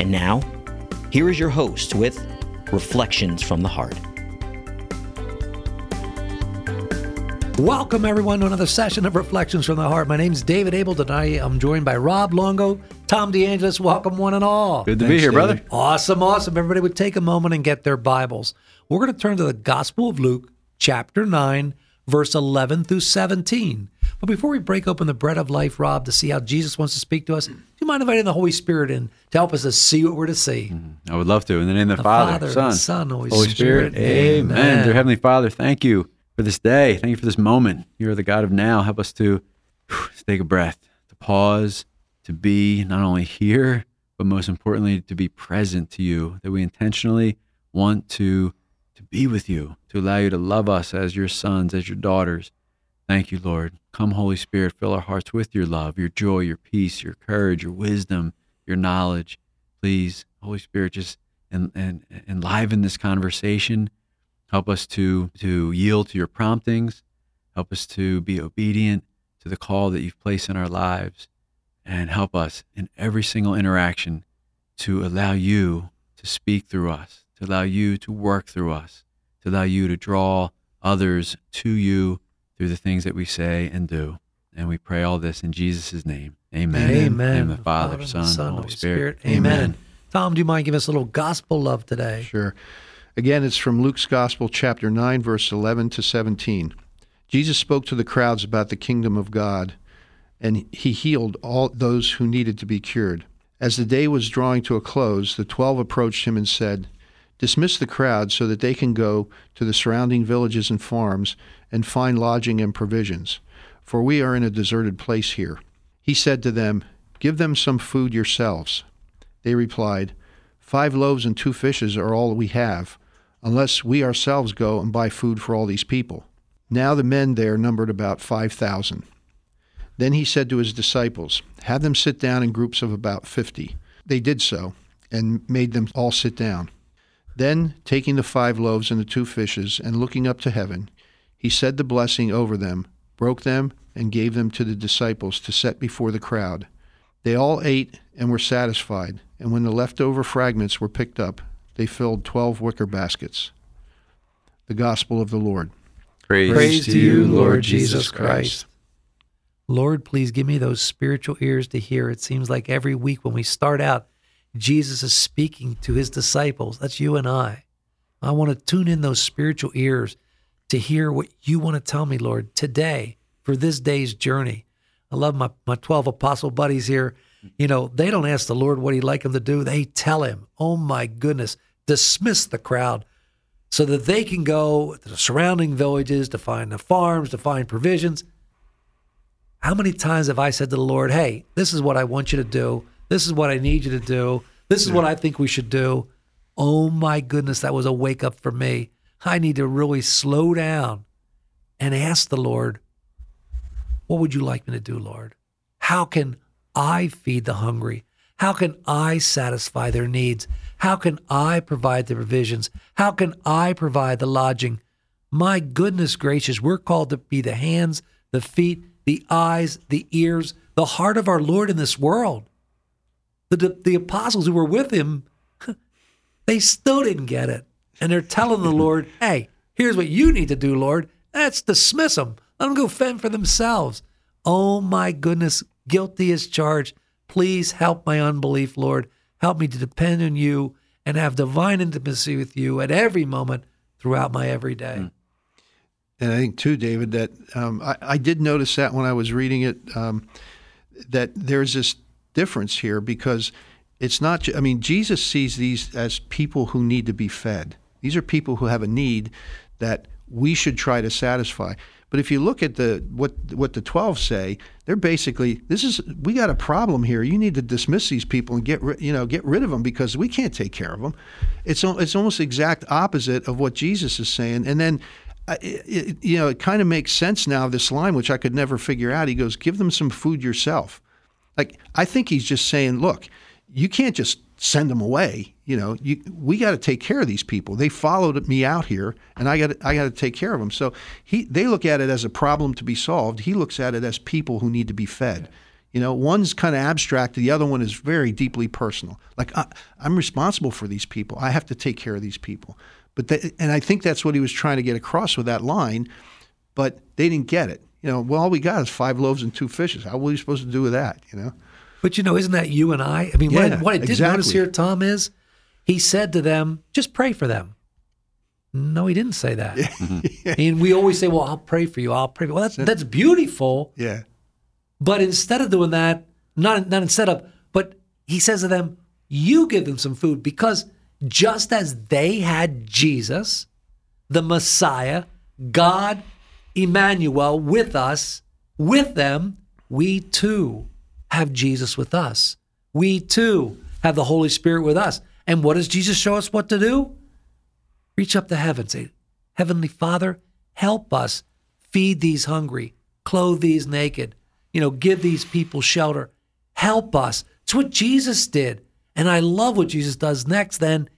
And now, here is your host with Reflections from the Heart. Welcome, everyone, to another session of Reflections from the Heart. My name is David Abel. Tonight I'm joined by Rob Longo, Tom DeAngelis. Welcome, one and all. Good to Thanks, be here, David. brother. Awesome, awesome. Everybody would take a moment and get their Bibles. We're going to turn to the Gospel of Luke, chapter 9, verse 11 through 17. But before we break open the bread of life, Rob, to see how Jesus wants to speak to us, do you mind inviting the Holy Spirit in to help us to see what we're to see? Mm-hmm. I would love to. In the name of the, the Father, Father, Son, Son, Holy, Holy Spirit. Spirit. Amen. Amen. Dear Heavenly Father, thank you for this day. Thank you for this moment. You are the God of now. Help us to whew, take a breath, to pause, to be not only here, but most importantly, to be present to you, that we intentionally want to to be with you, to allow you to love us as your sons, as your daughters. Thank you, Lord. Come, Holy Spirit, fill our hearts with your love, your joy, your peace, your courage, your wisdom, your knowledge. Please, Holy Spirit, just and enliven this conversation. Help us to to yield to your promptings. Help us to be obedient to the call that you've placed in our lives, and help us in every single interaction to allow you to speak through us, to allow you to work through us, to allow you to draw others to you through the things that we say and do. And we pray all this in Jesus' name. Amen. Amen. In the, the Father, Father Son, Son, Holy Spirit. Spirit. Amen. Amen. Tom, do you mind giving us a little gospel love today? Sure. Again, it's from Luke's Gospel, chapter 9, verse 11 to 17. Jesus spoke to the crowds about the kingdom of God, and he healed all those who needed to be cured. As the day was drawing to a close, the twelve approached him and said, Dismiss the crowd so that they can go to the surrounding villages and farms and find lodging and provisions, for we are in a deserted place here. He said to them, Give them some food yourselves. They replied, Five loaves and two fishes are all we have, unless we ourselves go and buy food for all these people. Now the men there numbered about five thousand. Then he said to his disciples, Have them sit down in groups of about fifty. They did so, and made them all sit down. Then, taking the five loaves and the two fishes, and looking up to heaven, he said the blessing over them, broke them, and gave them to the disciples to set before the crowd. They all ate and were satisfied, and when the leftover fragments were picked up, they filled twelve wicker baskets. The Gospel of the Lord. Praise, Praise to you, Lord Jesus Christ. Lord, please give me those spiritual ears to hear. It seems like every week when we start out, Jesus is speaking to his disciples. That's you and I. I want to tune in those spiritual ears to hear what you want to tell me, Lord, today for this day's journey. I love my, my 12 apostle buddies here. You know, they don't ask the Lord what he'd like them to do. They tell him, oh my goodness, dismiss the crowd so that they can go to the surrounding villages to find the farms, to find provisions. How many times have I said to the Lord, hey, this is what I want you to do? This is what I need you to do. This is what I think we should do. Oh my goodness, that was a wake up for me. I need to really slow down and ask the Lord, what would you like me to do, Lord? How can I feed the hungry? How can I satisfy their needs? How can I provide the provisions? How can I provide the lodging? My goodness gracious, we're called to be the hands, the feet, the eyes, the ears, the heart of our Lord in this world. The, the apostles who were with him, they still didn't get it. And they're telling the Lord, hey, here's what you need to do, Lord. That's dismiss them. Let them go fend for themselves. Oh my goodness, guilty as charged. Please help my unbelief, Lord. Help me to depend on you and have divine intimacy with you at every moment throughout my everyday. Mm. And I think too, David, that um, I, I, did notice that when I was reading it, um, that there's this difference here because it's not, I mean, Jesus sees these as people who need to be fed. These are people who have a need that we should try to satisfy. But if you look at the what what the twelve say, they're basically this is we got a problem here. You need to dismiss these people and get you know get rid of them because we can't take care of them. It's it's almost the exact opposite of what Jesus is saying. And then. uh, It, it, you know, it kind of makes sense now. This line, which I could never figure out, he goes, "Give them some food yourself." Like I think he's just saying, look, you can't just send them away. You know, you, we got to take care of these people. They followed me out here, and I got I got to take care of them. So he they look at it as a problem to be solved. He looks at it as people who need to be fed. You know, one's kind of abstract. The other one is very deeply personal. Like I, I'm responsible for these people. I have to take care of these people. But they, and I think that's what he was trying to get across with that line. But they didn't get it. You know, well, all we got is five loaves and two fishes. How were you supposed to do with that? You know. But you know, isn't that you and I? I mean, what, I, Yeah, what I did notice exactly. here, Tom, is he said to them, just pray for them. No, he didn't say that. Mm-hmm. And we always say, well, I'll pray for you. I'll pray for you. Well, that's, that's beautiful. Yeah. But instead of doing that, not, not instead of, but he says to them, you give them some food because just as they had Jesus, the Messiah, God, Emmanuel with us, with them, we too have Jesus with us. We too have the Holy Spirit with us. And what does Jesus show us what to do? Reach up to heaven, say, Heavenly Father, help us feed these hungry, clothe these naked, you know, give these people shelter. Help us. It's what Jesus did. And I love what Jesus does next then.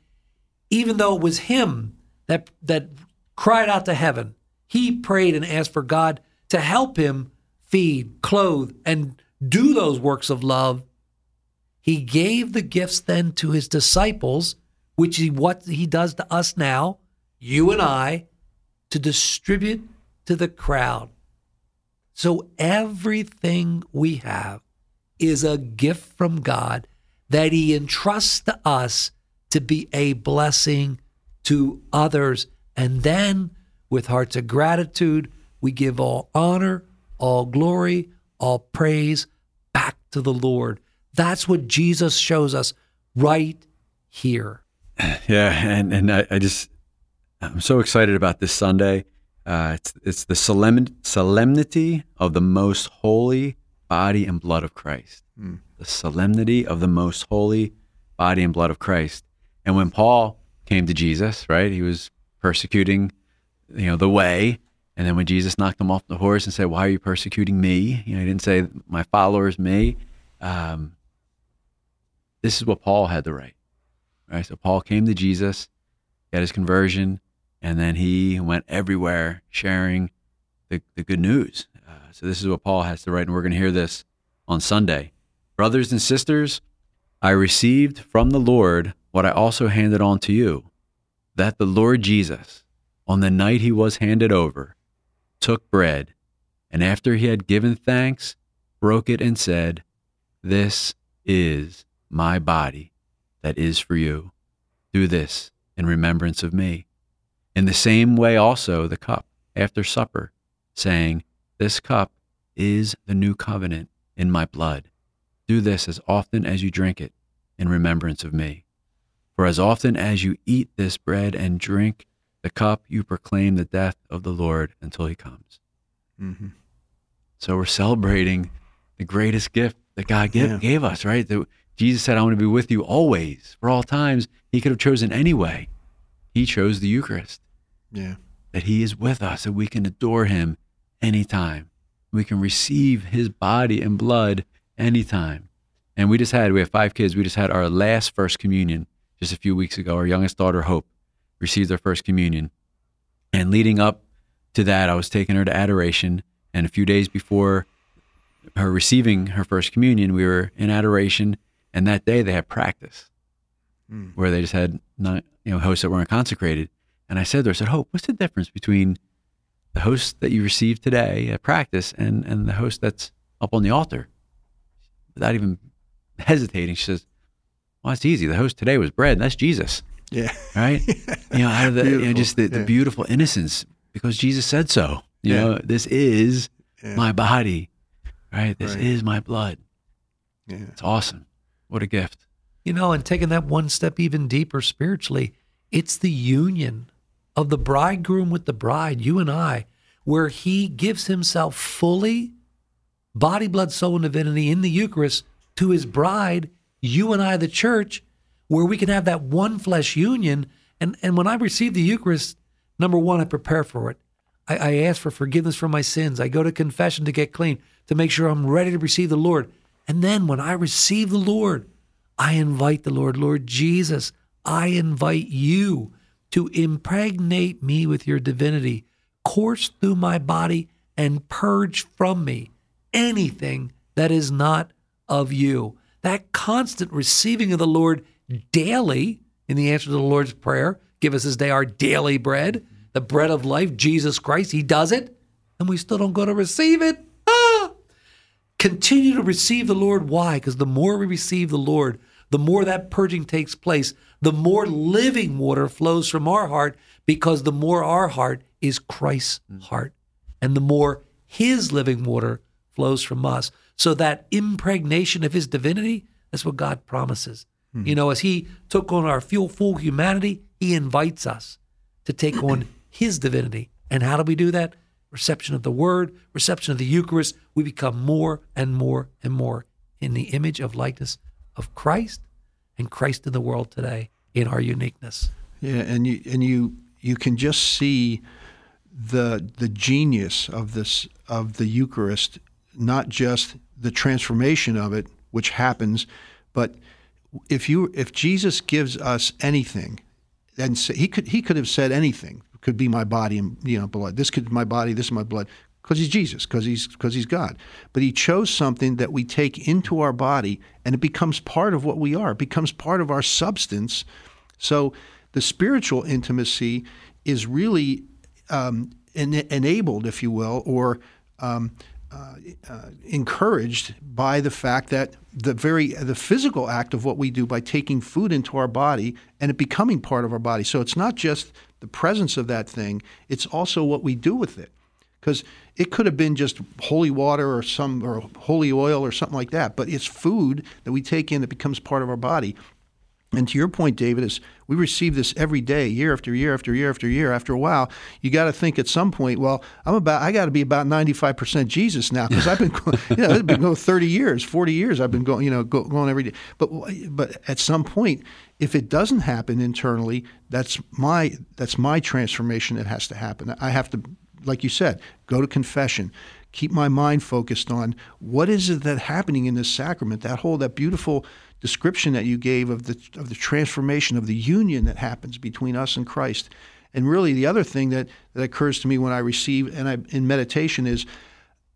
Even though it was him that that cried out to heaven, he prayed and asked for God to help him feed, clothe, and do those works of love. He gave the gifts then to his disciples, which is what he does to us now, you and I, to distribute to the crowd. So everything we have is a gift from God that he entrusts to us to be a blessing to others. And then, with hearts of gratitude, we give all honor, all glory, all praise to the Lord. That's what Jesus shows us right here. Yeah, and and I, I just I'm so excited about this Sunday. Uh, it's it's the solemn, solemnity of the most holy body and blood of Christ. The solemnity of the most holy body and blood of Christ. And when Paul came to Jesus, right, he was persecuting, you know, the way. And then when Jesus knocked him off the horse and said, "Why are you persecuting me?" You know, he didn't say, "My followers, me." Um, this is what Paul had to write. Right. So Paul came to Jesus, got his conversion, and then he went everywhere sharing the, the good news. Uh, so this is what Paul has to write, and we're going to hear this on Sunday. Brothers and sisters, I received from the Lord what I also handed on to you that the Lord Jesus, on the night he was handed over, took bread, and after he had given thanks, broke it and said, This is my body that is for you. Do this in remembrance of me. In the same way, also, the cup after supper, saying, This cup is the new covenant in my blood. Do this as often as you drink it in remembrance of me. For as often as you eat this bread and drink the cup, you proclaim the death of the Lord until he comes. Mm-hmm. So we're celebrating the greatest gift that God give, Yeah. gave us, right? That Jesus said, I want to be with you always for all times. He could have chosen any way. He chose the Eucharist, Yeah. that He is with us, that we can adore Him anytime. We can receive His body and blood anytime. And we just had, we have five kids. We just had our last First Communion just a few weeks ago. Our youngest daughter, Hope, received her First Communion. And leading up to that, I was taking her to adoration. And a few days before her receiving her First Communion, we were in adoration. And that day they had practice Mm. where they just had not, you know, hosts that weren't consecrated. And I said to her, I said, Hope, what's the difference between the host that you received today at practice and, and the host that's up on the altar? Without even hesitating, she says, Well, it's easy. The host today was bread, and that's Jesus, Yeah. right? you know, out of the, you know, just the, the beautiful innocence because Jesus said so. You Yeah. know, this is Yeah. my body, right? This Right. is my blood. yeah. It's awesome. What a gift. You know, and taking that one step even deeper spiritually, it's the union of the bridegroom with the bride, you and I. where he gives himself fully, body, blood, soul, and divinity in the Eucharist to his bride, you and I, the church, where we can have that one flesh union. And, and when I receive the Eucharist, number one, I prepare for it. I, I ask for forgiveness for my sins. I go to confession to get clean, to make sure I'm ready to receive the Lord. And then when I receive the Lord, I invite the Lord, Lord Jesus, I invite you to impregnate me with your divinity, course through my body, and purge from me anything that is not of you. That constant receiving of the Lord daily in the answer to the Lord's Prayer give us this day our daily bread, the bread of life, Jesus Christ. He does it, and we still don't go to receive it. Ah! Continue to receive the Lord. Why? Because the more we receive the Lord, the more that purging takes place, the more living water flows from our heart because the more our heart is Christ's heart and the more his living water flows from us. So that impregnation of his divinity, that's what God promises. Mm-hmm. You know, as he took on our full, full humanity, he invites us to take on his divinity. And how do we do that? Reception of the word, reception of the Eucharist. We become more and more and more in the image of likeness of Christ and Christ in the world today in our uniqueness. Yeah, and you and you you can just see the the genius of this of the Eucharist, not just the transformation of it, which happens, but if you if Jesus gives us anything, and he could he could have said anything, could be my body and you know blood. This could be my body. This is my blood because he's Jesus, because he's because he's God. But he chose something that we take into our body, and it becomes part of what we are. It becomes part of our substance. So the spiritual intimacy is really um, en- enabled, if you will, or um, uh, encouraged by the fact that the very the physical act of what we do by taking food into our body and it becoming part of our body. So it's not just the presence of that thing; it's also what we do with it because it could have been just holy water or some or holy oil or something like that, but it's food that we take in that becomes part of our body. And to your point, David, is we receive this every day, year after year after year after year. After a while, you got to think at some point, well, I'm about, I got to be about 95 percent Jesus now because I've been, you know, it's been going 30 years, 40 years. I've been going, you know, go, going every day. But, but at some point, if it doesn't happen internally, that's my, that's my transformation that has to happen. I have to like you said, go to confession. Keep my mind focused on what is it that happening in this sacrament. That whole that beautiful description that you gave of the of the transformation of the union that happens between us and Christ. And really, the other thing that, that occurs to me when I receive and I in meditation is,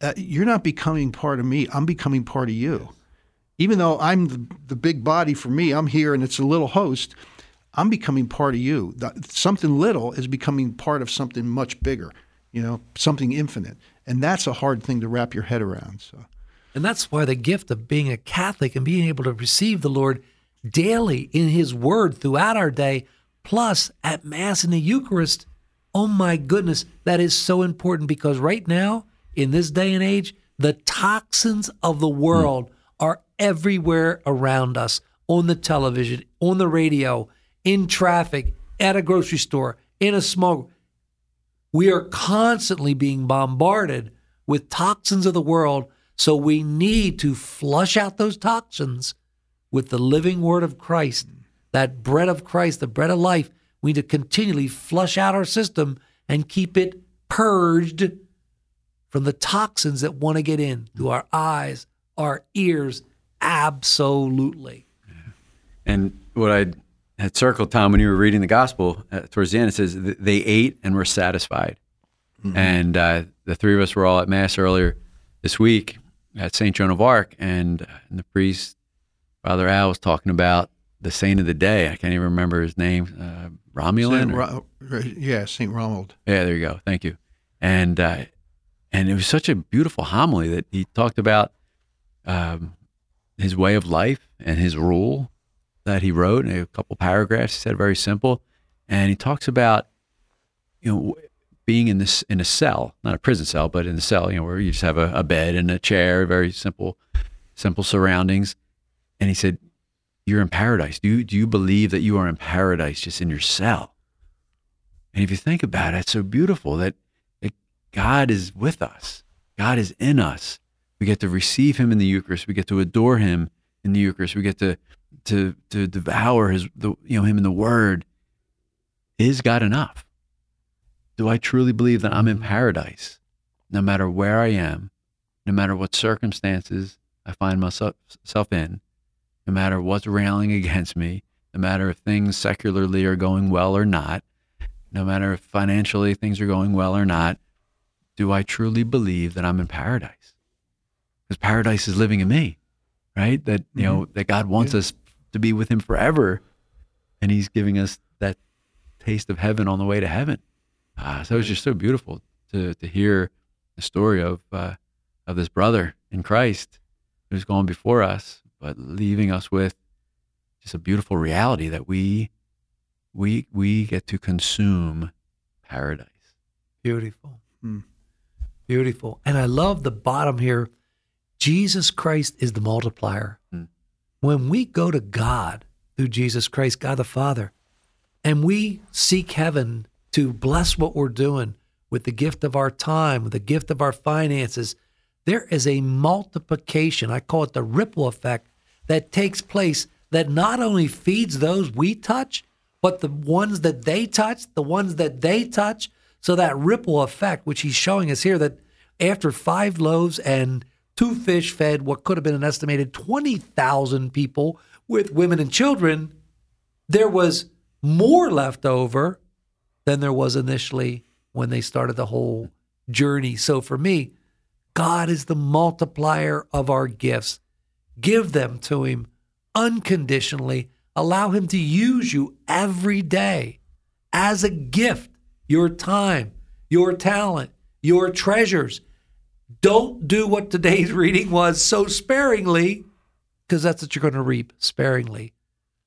uh, you're not becoming part of me. I'm becoming part of you. Even though I'm the, the big body for me, I'm here and it's a little host. I'm becoming part of you. Something little is becoming part of something much bigger you know, something infinite. And that's a hard thing to wrap your head around. So. And that's why the gift of being a Catholic and being able to receive the Lord daily in His Word throughout our day, plus at Mass and the Eucharist, oh my goodness, that is so important because right now, in this day and age, the toxins of the world are everywhere around us on the television, on the radio, in traffic, at a grocery store, in a smoke. We are constantly being bombarded with toxins of the world, so we need to flush out those toxins with the living word of Christ, that bread of Christ, the bread of life. We need to continually flush out our system and keep it purged from the toxins that want to get in through our eyes, our ears. Absolutely. And what I at circle time when you were reading the gospel uh, towards the end it says they ate and were satisfied. Mm-hmm. and uh, the three of us were all at mass earlier this week at st joan of arc and, uh, and, the priest father al was talking about the saint of the day. I can't even remember his name uh, romulan Ro- yeah saint romuald. Yeah there you go. Thank you. And uh, and it was such a beautiful homily that he talked about um, his way of life and his rule that he wrote a couple paragraphs. He said very simple, and he talks about you know being in this in a cell, not a prison cell, but in a cell, you know, where you just have a, a bed and a chair, very simple, simple surroundings. And he said, "You're in paradise. Do you do you believe that you are in paradise just in your cell?" And if you think about it, it's so beautiful that it, God is with us. God is in us. We get to receive Him in the Eucharist. We get to adore Him in the Eucharist. We get to to to devour His the you know Him in the Word. Is God enough? Do I truly believe that I'm in paradise, no matter where I am, no matter what circumstances I find myself in, no matter what's railing against me, no matter if things secularly are going well or not, no matter if financially things are going well or not, do I truly believe that I'm in paradise? Because paradise is living in me, right? That you know mm-hmm. that God wants yeah. us to be with Him forever, and He's giving us that taste of heaven on the way to heaven. Uh, so was just so beautiful to to hear the story of uh, of this brother in Christ who's gone before us, but leaving us with just a beautiful reality that we we we get to consume paradise. Beautiful. Hmm. Beautiful. And I love the bottom here. Jesus Christ is the multiplier. Hmm. When we go to God through Jesus Christ, God the Father, and we seek heaven to bless what we're doing with the gift of our time, with the gift of our finances, there is a multiplication. I call it the ripple effect that takes place that not only feeds those we touch, but the ones that they touch, the ones that they touch. So that ripple effect, which he's showing us here, that after five loaves and two fish fed what could have been an estimated 20,000 people with women and children, there was more left over than there was initially when they started the whole journey. So for me, God is the multiplier of our gifts. Give them to Him unconditionally. Allow Him to use you every day as a gift your time, your talent, your treasures. Don't do what today's reading was so sparingly, because that's what you're going to reap sparingly,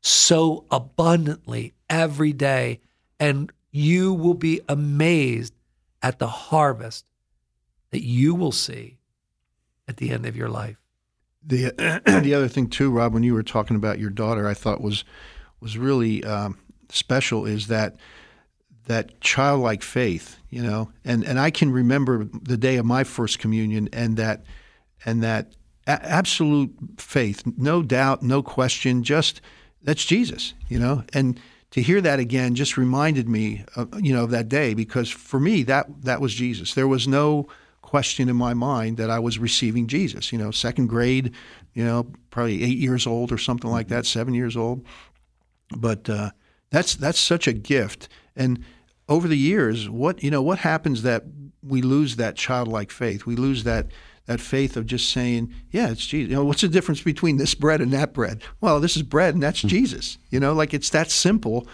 so abundantly every day. And you will be amazed at the harvest that you will see at the end of your life. The the other thing too, Rob, when you were talking about your daughter, I thought was was really um, special is that that childlike faith, you know, and and I can remember the day of my first communion and that and that a- absolute faith, no doubt, no question, just that's Jesus, you know, and to hear that again just reminded me, of, you know, of that day because for me that that was Jesus. There was no question in my mind that I was receiving Jesus. You know, second grade, you know, probably eight years old or something like that, seven years old. But uh, that's that's such a gift. And over the years, what you know, what happens that we lose that childlike faith? We lose that that faith of just saying, "Yeah, it's Jesus." You know, what's the difference between this bread and that bread? Well, this is bread, and that's hmm. Jesus. You know, like it's that simple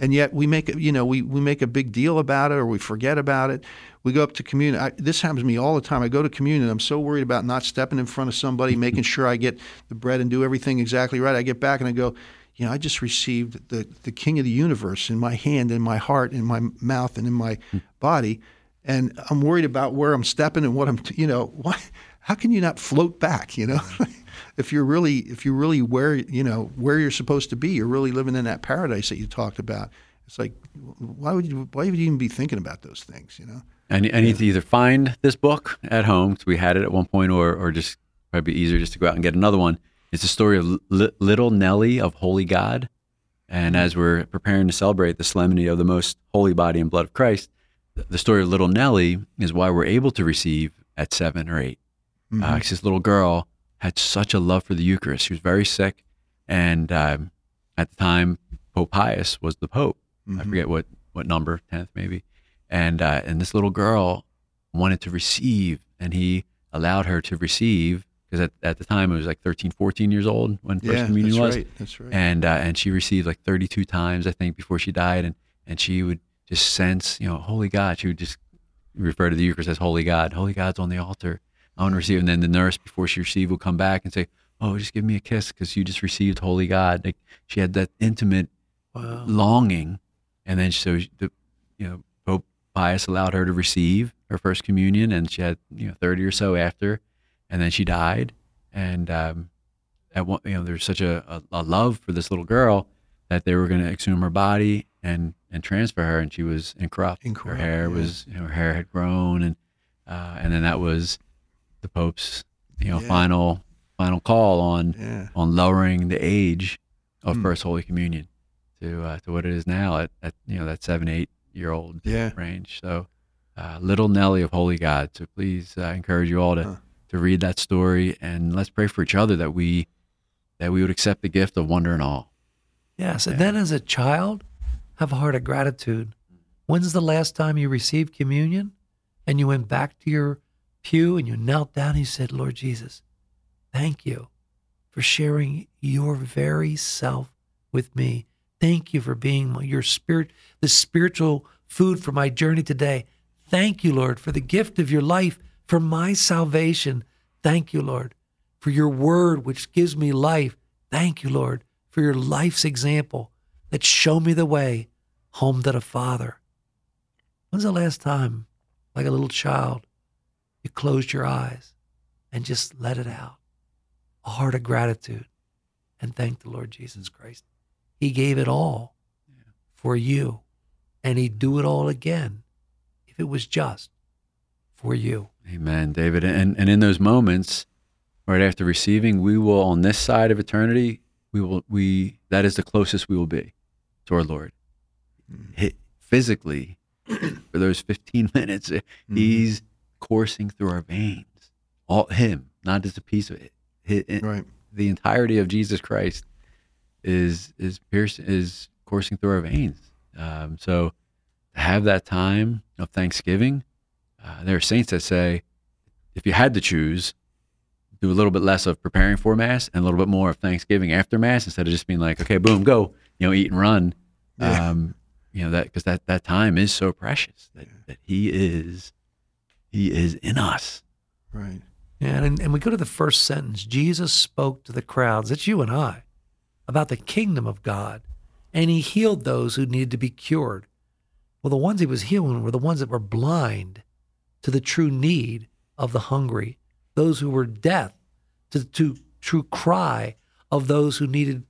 and yet we make you know we, we make a big deal about it or we forget about it we go up to communion I, this happens to me all the time i go to communion i'm so worried about not stepping in front of somebody making sure i get the bread and do everything exactly right i get back and i go you know i just received the, the king of the universe in my hand in my heart in my mouth and in my body and i'm worried about where i'm stepping and what i'm you know why how can you not float back you know if you're really if you're really where you know where you're supposed to be, you're really living in that paradise that you talked about. It's like why would you why would you even be thinking about those things? You know. I need, I need to either find this book at home because we had it at one point, or or just probably easier just to go out and get another one. It's the story of L- Little Nelly of Holy God, and as we're preparing to celebrate the solemnity of the most holy body and blood of Christ, the story of Little Nelly is why we're able to receive at seven or 8 mm-hmm. uh, this little girl had such a love for the Eucharist. She was very sick, and um, at the time, Pope Pius was the Pope. Mm-hmm. I forget what what number, tenth maybe, and uh, and this little girl wanted to receive, and he allowed her to receive because at, at the time it was like 13, 14 years old when First yeah, Communion that's was. Right, that's right. And uh, and she received like 32 times, I think, before she died, and and she would just sense, you know, Holy God. She would just refer to the Eucharist as Holy God. Holy God's on the altar I want to receive. And then the nurse, before she received, will come back and say, "Oh, just give me a kiss because you just received Holy God." Like she had that intimate wow. longing, and then so the, you know, Pope Pius allowed her to receive her first communion, and she had you know thirty or so after, and then she died. And um, at one, you know, there's such a, a, a love for this little girl that they were going to exhume her body and and transfer her, and she was incorrupt. incorrupt her hair yeah. was, you know, her hair had grown, and uh, and then that was the Pope's you know Yeah. final final call on Yeah. on lowering the age of Hmm. First Holy Communion to uh, to what it is now at, at you know that seven eight year old range. So, uh, little Nelly of Holy God. So please uh, encourage you all to Huh. To read that story and let's pray for each other that we that we would accept the gift of wonder and awe. Yes. And then as a child, have a heart of gratitude. When's the last time you received communion and you went back to your pew and you knelt down and you said, Lord Jesus, thank you for sharing your very self with me. Thank you for being my- your spirit, the spiritual food for my journey today. Thank you, Lord, for the gift of your life, for my salvation. Thank you, Lord, for your word, which gives me life. Thank you, Lord, for your life's example that show me the way home to the Father. When's the last time, like a little child, you closed your eyes and just let it out? A heart of gratitude and thank the Lord Jesus Christ. He gave it all for you, and He'd do it all again if it was just for you. Amen, David. And and in those moments, right after receiving, we will on this side of eternity, we will we that is the closest we will be to our Lord. Hi- physically, for those 15 minutes, uh, he's coursing through our veins. All him, not just a piece of it. Hi- i- Right. The entirety of Jesus Christ is is piercing is coursing through our veins. Um, so to have that time of Thanksgiving, uh, there are saints that say, if you had to choose, do a little bit less of preparing for Mass and a little bit more of Thanksgiving after Mass instead of just being like, okay, boom, go, you know, eat and run. Yeah. Um, you know that because that that time is so precious that, that He is He is in us. Right. Yeah, and, and we go to the first sentence. Jesus spoke to the crowds, that's you and I, about the kingdom of God, and he healed those who needed to be cured. Well, the ones he was healing were the ones that were blind to the true need of the hungry, those who were deaf to the true cry of those who needed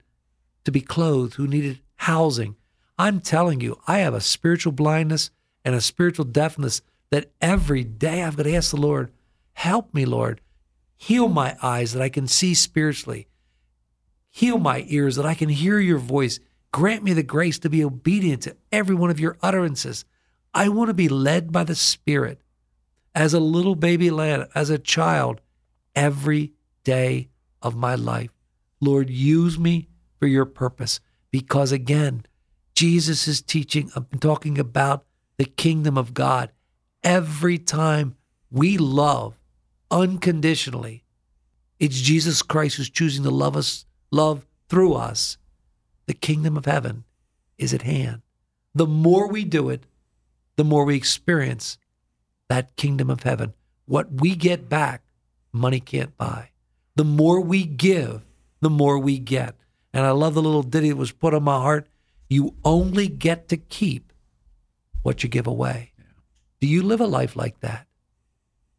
to be clothed, who needed housing. I'm telling you, I have a spiritual blindness and a spiritual deafness that every day I've got to ask the Lord, help me, Lord. Heal my eyes that I can see spiritually. Heal my ears that I can hear your voice. Grant me the grace to be obedient to every one of your utterances. I want to be led by the Spirit as a little baby lad, as a child, every day of my life. Lord, use me for your purpose because, again, Jesus is teaching, uh, talking about the kingdom of God. Every time we love unconditionally, it's Jesus Christ who's choosing to love us, love through us. The kingdom of heaven is at hand. The more we do it, the more we experience that kingdom of heaven. What we get back, money can't buy. The more we give, the more we get. And I love the little ditty that was put on my heart. You only get to keep what you give away. Do you live a life like that?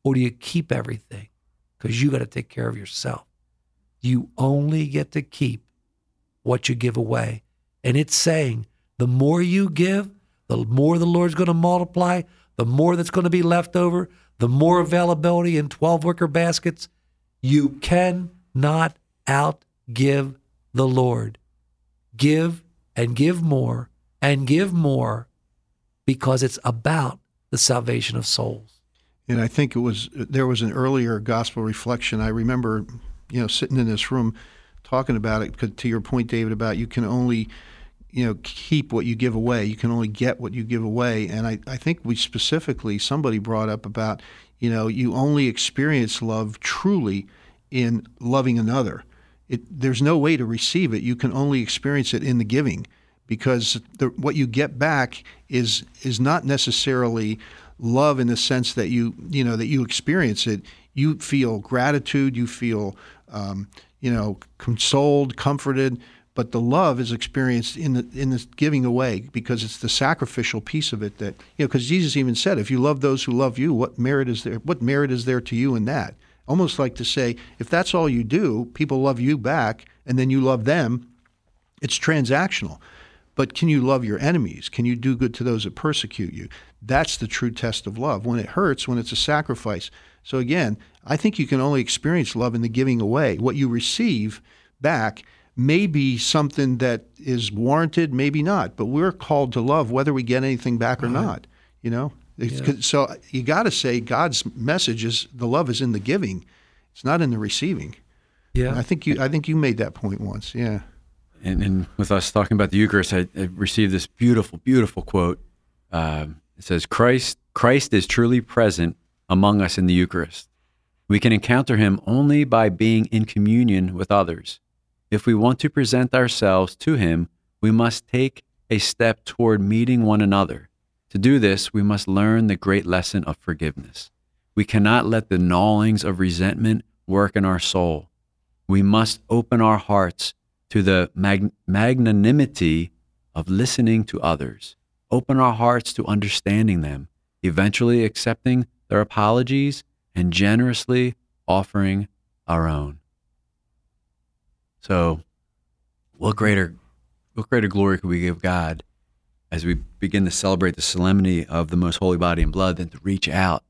Or do you keep everything? Because you got to take care of yourself. You only get to keep what you give away. And it's saying the more you give, the more the Lord's going to multiply, the more that's going to be left over, the more availability in 12 wicker baskets. You cannot outgive the Lord. Give and give more and give more because it's about the salvation of souls. And I think it was there was an earlier gospel reflection. I remember, you know, sitting in this room talking about it. 'cause to your point, David, about you can only, you know, keep what you give away. You can only get what you give away. And I, I think we specifically somebody brought up about, you know, you only experience love truly in loving another. It, there's no way to receive it. You can only experience it in the giving, because the, what you get back is is not necessarily love in the sense that you you know that you experience it. You feel gratitude. You feel um, you know consoled, comforted. But the love is experienced in the in the giving away because it's the sacrificial piece of it that you know. Because Jesus even said, "If you love those who love you, what merit is there? What merit is there to you in that?" Almost like to say, if that's all you do, people love you back, and then you love them. It's transactional. but can you love your enemies? Can you do good to those that persecute you? That's the true test of love. When it hurts, when it's a sacrifice. So again, I think you can only experience love in the giving away. What you receive back may be something that is warranted, maybe not, but we're called to love whether we get anything back or right. not. You know, yeah. so you got to say God's message is the love is in the giving, it's not in the receiving. Yeah, I think you I think you made that point once. Yeah, and, and with us talking about the Eucharist, I, I received this beautiful, beautiful quote. Um, it says, "Christ Christ is truly present among us in the Eucharist. We can encounter Him only by being in communion with others." If we want to present ourselves to Him, we must take a step toward meeting one another. To do this, we must learn the great lesson of forgiveness. We cannot let the gnawings of resentment work in our soul. We must open our hearts to the mag- magnanimity of listening to others, open our hearts to understanding them, eventually accepting their apologies, and generously offering our own. So, what greater, what greater glory could we give God as we begin to celebrate the solemnity of the most holy body and blood than to reach out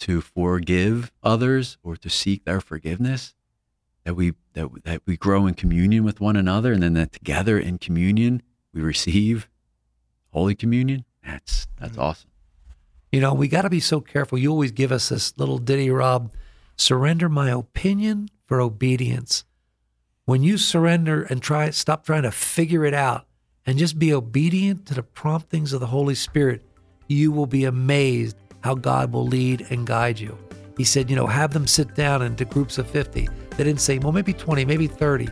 to forgive others or to seek their forgiveness? That we that that we grow in communion with one another, and then that together in communion we receive Holy Communion. That's that's mm-hmm. awesome. You know, we got to be so careful. You always give us this little ditty, Rob. Surrender my opinion for obedience. When you surrender and try, stop trying to figure it out and just be obedient to the promptings of the Holy Spirit, you will be amazed how God will lead and guide you. He said, you know, have them sit down into groups of 50. They didn't say, well, maybe 20, maybe 30.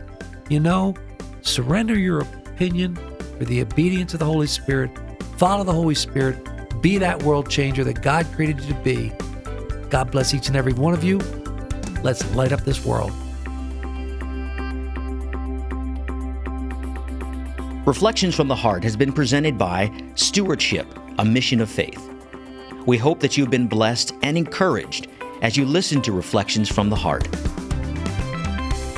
You know, surrender your opinion for the obedience of the Holy Spirit, follow the Holy Spirit, be that world changer that God created you to be. God bless each and every one of you. Let's light up this world. Reflections from the Heart has been presented by Stewardship, a mission of faith. We hope that you've been blessed and encouraged as you listen to Reflections from the Heart.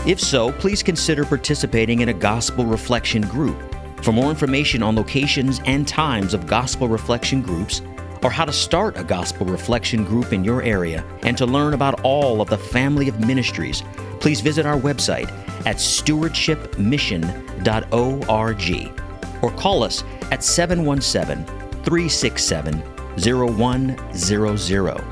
If so, please consider participating in a gospel reflection group. For more information on locations and times of gospel reflection groups, or how to start a gospel reflection group in your area, and to learn about all of the family of ministries, please visit our website at stewardshipmission.org or call us at 717 367 0100.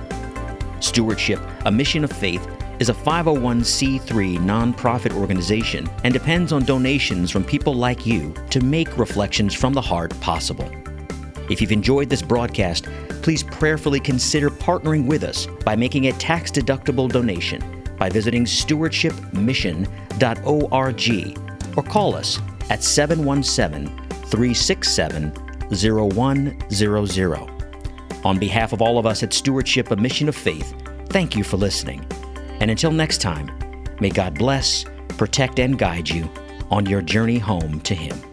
Stewardship, a mission of faith, is a 501c3 nonprofit organization and depends on donations from people like you to make Reflections from the Heart possible. If you've enjoyed this broadcast, please prayerfully consider partnering with us by making a tax deductible donation by visiting stewardshipmission.org or call us at 717 367 0100. On behalf of all of us at Stewardship, a Mission of Faith, thank you for listening. And until next time, may God bless, protect, and guide you on your journey home to Him.